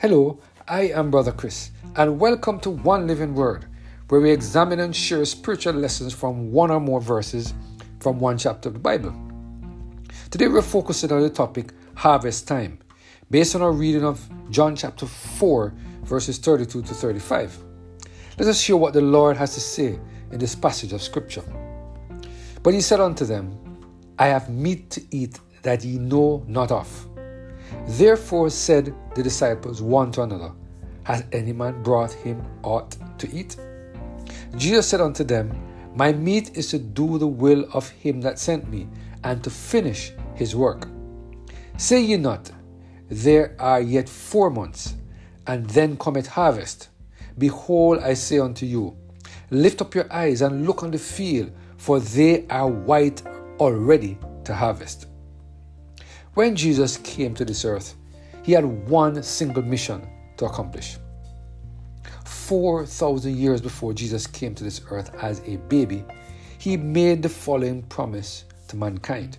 Hello, I am Brother Chris, and welcome to One Living Word, where we examine and share spiritual lessons from one or more verses from one chapter of the Bible. Today we're focusing on the topic Harvest Time, based on our reading of John chapter 4, verses 32 to 35. Let us hear what the Lord has to say in this passage of Scripture. But he said unto them, I have meat to eat that ye know not of. Therefore said the disciples one to another, Has any man brought him aught to eat? Jesus said unto them, My meat is to do the will of him that sent me, and to finish his work. Say ye not, There are yet four months, and then cometh harvest. Behold, I say unto you, Lift up your eyes and look on the field, for they are white already to harvest. When Jesus came to this earth, he had one single mission to accomplish. 4,000 years before Jesus came to this earth as a baby, he made the following promise to mankind.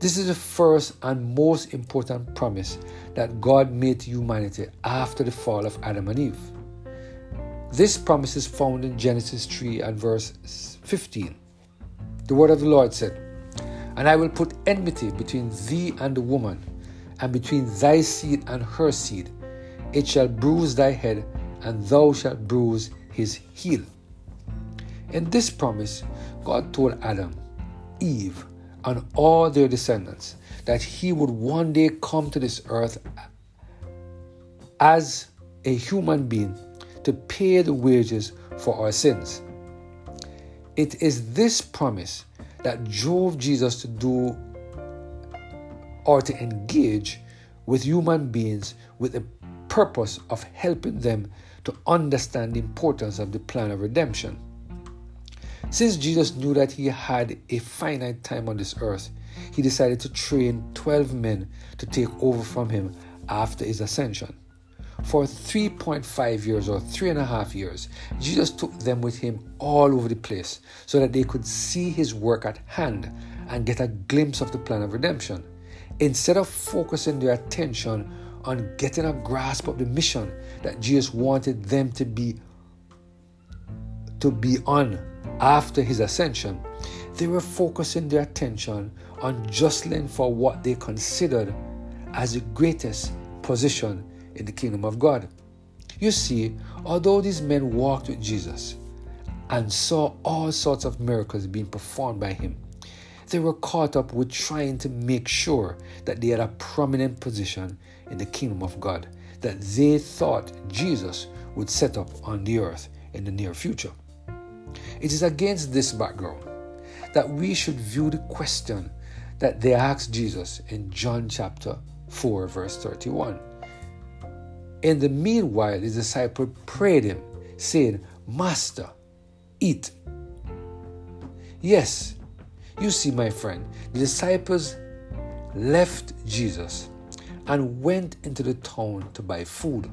This is the first and most important promise that God made to humanity after the fall of Adam and Eve. This promise is found in Genesis 3 and verse 15. The word of the Lord said, and I will put enmity between thee and the woman, and between thy seed and her seed. It shall bruise thy head, and thou shalt bruise his heel. In this promise, God told Adam, Eve, and all their descendants that he would one day come to this earth as a human being to pay the wages for our sins. It is this promise that drove Jesus to do or to engage with human beings with the purpose of helping them to understand the importance of the plan of redemption. Since Jesus knew that he had a finite time on this earth, he decided to train 12 men to take over from him after his ascension. For 3.5 years or three and a half years, Jesus took them with him all over the place so that they could see his work at hand and get a glimpse of the plan of redemption. Instead of focusing their attention on getting a grasp of the mission that Jesus wanted them to be to be on after his ascension, they were focusing their attention on jostling for what they considered as the greatest position in the kingdom of God. You see, although these men walked with Jesus and saw all sorts of miracles being performed by him, they were caught up with trying to make sure that they had a prominent position in the kingdom of God that they thought Jesus would set up on the earth in the near future. It is against this background that we should view the question that they asked Jesus in John chapter 4, verse 31. In the meanwhile, his disciple prayed him, saying, Master, eat. Yes, you see, my friend, the disciples left Jesus and went into the town to buy food.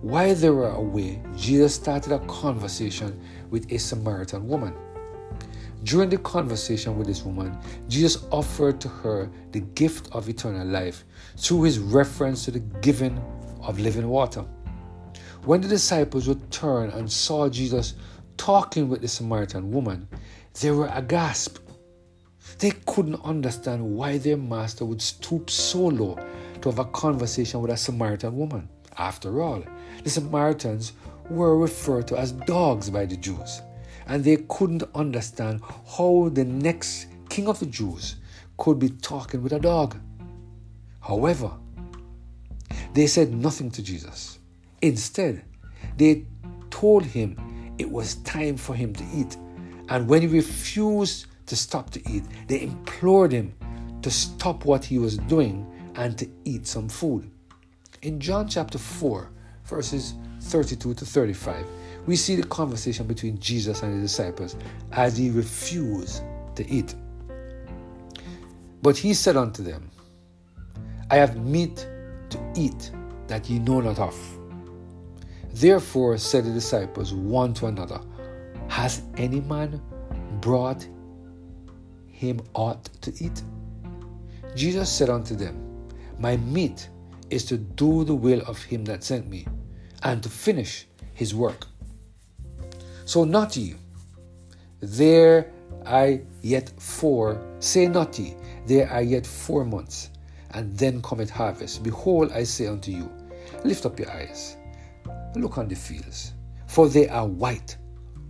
While they were away, Jesus started a conversation with a Samaritan woman. During the conversation with this woman, Jesus offered to her the gift of eternal life through his reference to the giving of living water. When the disciples returned and saw Jesus talking with the Samaritan woman, they were aghast. They couldn't understand why their master would stoop so low to have a conversation with a Samaritan woman. After all, the Samaritans were referred to as dogs by the Jews, and they couldn't understand how the next king of the Jews could be talking with a dog. However, they said nothing to Jesus. Instead, they told him it was time for him to eat. And when he refused to stop to eat, they implored him to stop what he was doing and to eat some food. In John chapter 4, verses 32 to 35, we see the conversation between Jesus and his disciples as he refused to eat. But he said unto them, I have meat to eat that ye know not of. Therefore said the disciples one to another, Has any man brought him aught to eat? Jesus said unto them, My meat is to do the will of him that sent me, and to finish his work. So not ye, there are yet four, say ye, there are yet four months, and then cometh harvest. Behold, I say unto you, lift up your eyes, look on the fields, for they are white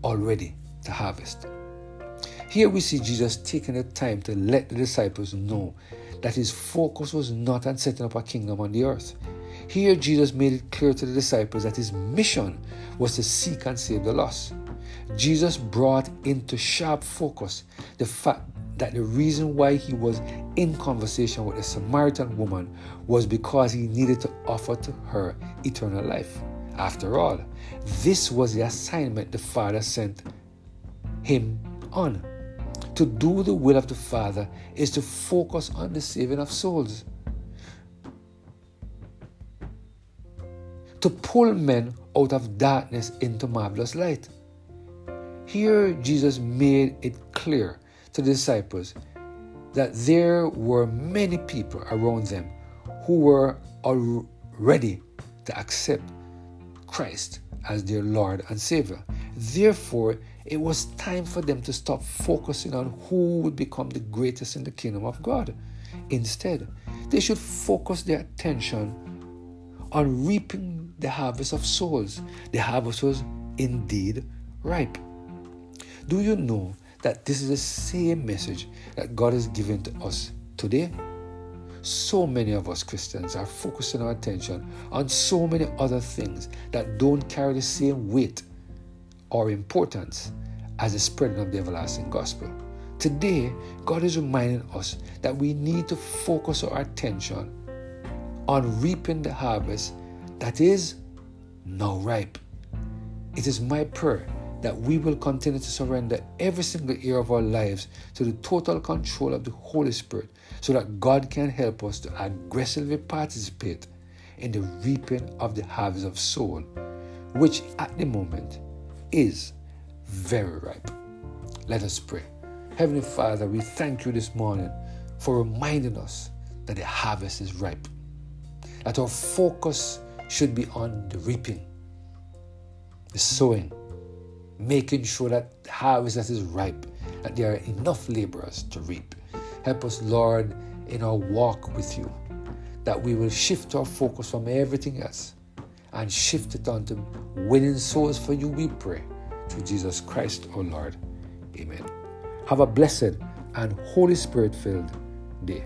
already to harvest. Here we see Jesus taking the time to let the disciples know that his focus was not on setting up a kingdom on the earth. Here, Jesus made it clear to the disciples that his mission was to seek and save the lost. Jesus brought into sharp focus the fact that the reason why he was in conversation with the Samaritan woman was because he needed to offer to her eternal life. After all, this was the assignment the Father sent him on. To do the will of the Father is to focus on the saving of souls. To pull men out of darkness into marvelous light. Here, Jesus made it clear to the disciples that there were many people around them who were already to accept Christ as their Lord and Savior. Therefore, it was time for them to stop focusing on who would become the greatest in the kingdom of God. Instead, they should focus their attention on reaping the harvest of souls. The harvest was indeed ripe. Do you know that this is the same message that God has given to us today? So many of us Christians are focusing our attention on so many other things that don't carry the same weight or importance as the spreading of the everlasting gospel. Today, God is reminding us that we need to focus our attention on reaping the harvest that is now ripe. It is my prayer that we will continue to surrender every single year of our lives to the total control of the Holy Spirit so that God can help us to aggressively participate in the reaping of the harvest of soul, which at the moment is very ripe. Let us pray. Heavenly Father, we thank you this morning for reminding us that the harvest is ripe, that our focus should be on the reaping, the sowing, making sure that harvest that is ripe, that there are enough laborers to reap. Help us, Lord, in our walk with you, that we will shift our focus from everything else and shift it onto winning souls for you, we pray. Through Jesus Christ, our Lord. Amen. Have a blessed and Holy Spirit filled day.